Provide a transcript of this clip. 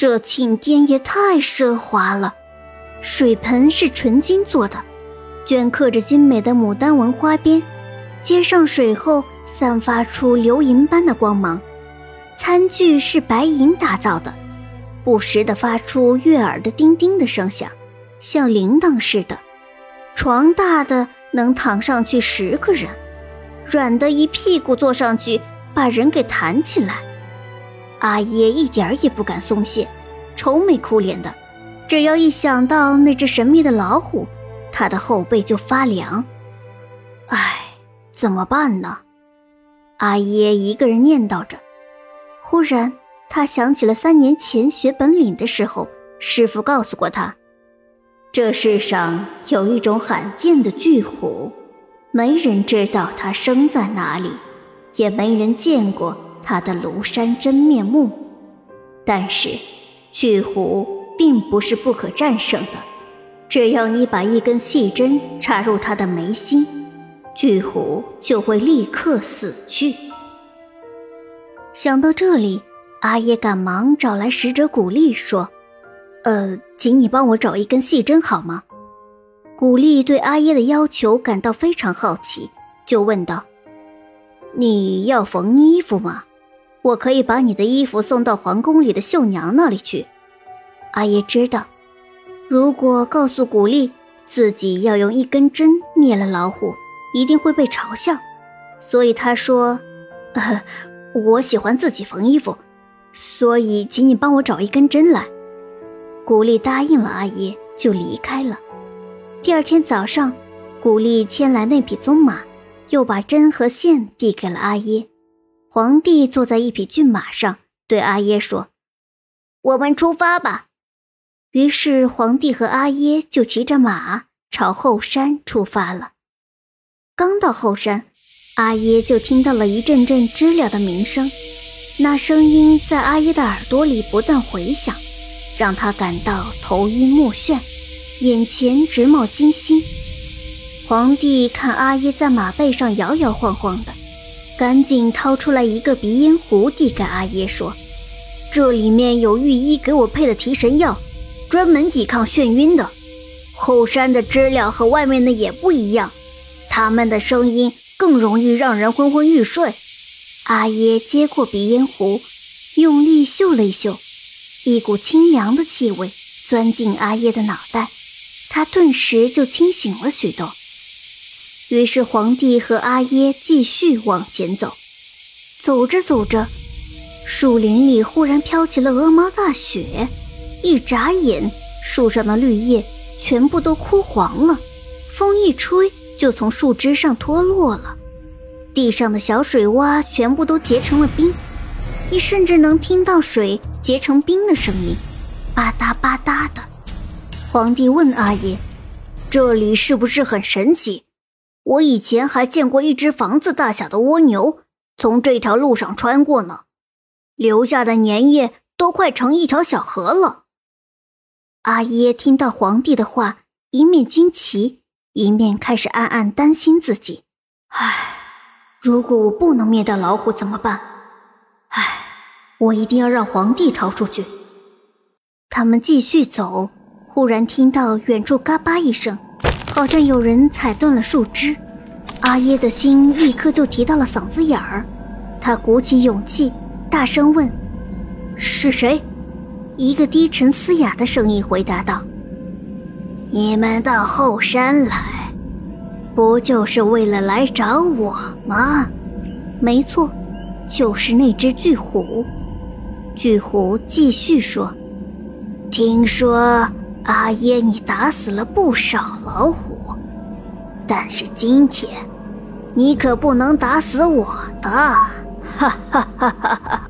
这庆典也太奢华了，水盆是纯金做的，镌刻着精美的牡丹纹花边，接上水后散发出流银般的光芒。餐具是白银打造的，不时地发出悦耳的叮叮的声响，像铃铛似的。床大的能躺上去十个人，软的一屁股坐上去把人给弹起来。阿耶一点儿也不敢松懈，愁眉苦脸的。只要一想到那只神秘的老虎，他的后背就发凉。唉，怎么办呢？阿耶一个人念叨着。忽然，他想起了三年前学本领的时候，师傅告诉过他，这世上有一种罕见的巨虎，没人知道它生在哪里，也没人见过。他的庐山真面目，但是巨虎并不是不可战胜的。只要你把一根细针插入他的眉心，巨虎就会立刻死去。想到这里，阿耶赶忙找来使者古丽说：“呃，请你帮我找一根细针好吗？”古丽对阿耶的要求感到非常好奇，就问道：“你要缝衣服吗？”我可以把你的衣服送到皇宫里的绣娘那里去。阿爷知道，如果告诉古丽自己要用一根针灭了老虎，一定会被嘲笑，所以他说：“呃，我喜欢自己缝衣服，所以请你帮我找一根针来。”古丽答应了阿爷，就离开了。第二天早上，古丽牵来那匹棕马，又把针和线递给了阿耶。皇帝坐在一匹骏马上，对阿耶说：“我们出发吧。”于是皇帝和阿耶就骑着马朝后山出发了。刚到后山，阿耶就听到了一阵阵知了的鸣声，那声音在阿耶的耳朵里不断回响，让他感到头晕目眩，眼前直冒金星。皇帝看阿耶在马背上摇摇晃晃的。赶紧掏出来一个鼻烟壶，递给阿耶说：“这里面有御医给我配的提神药，专门抵抗眩晕的。后山的知了和外面的也不一样，它们的声音更容易让人昏昏欲睡。”阿耶接过鼻烟壶，用力嗅了一嗅，一股清凉的气味钻进阿耶的脑袋，他顿时就清醒了许多。于是，皇帝和阿耶继续往前走。走着走着，树林里忽然飘起了鹅毛大雪，一眨眼，树上的绿叶全部都枯黄了，风一吹就从树枝上脱落了。地上的小水洼全部都结成了冰，你甚至能听到水结成冰的声音，吧嗒吧嗒的。皇帝问阿耶：“这里是不是很神奇？”我以前还见过一只房子大小的蜗牛从这条路上穿过呢，留下的粘液都快成一条小河了。阿耶听到皇帝的话，一面惊奇，一面开始暗暗担心自己。唉，如果我不能灭掉老虎怎么办？唉，我一定要让皇帝逃出去。他们继续走，忽然听到远处嘎巴一声。好像有人踩断了树枝，阿耶的心立刻就提到了嗓子眼儿。他鼓起勇气，大声问：“是谁？”一个低沉嘶哑的声音回答道：“你们到后山来，不就是为了来找我吗？”“没错，就是那只巨虎。”巨虎继续说：“听说。”阿耶，你打死了不少老虎，但是今天，你可不能打死我的！哈哈哈哈哈！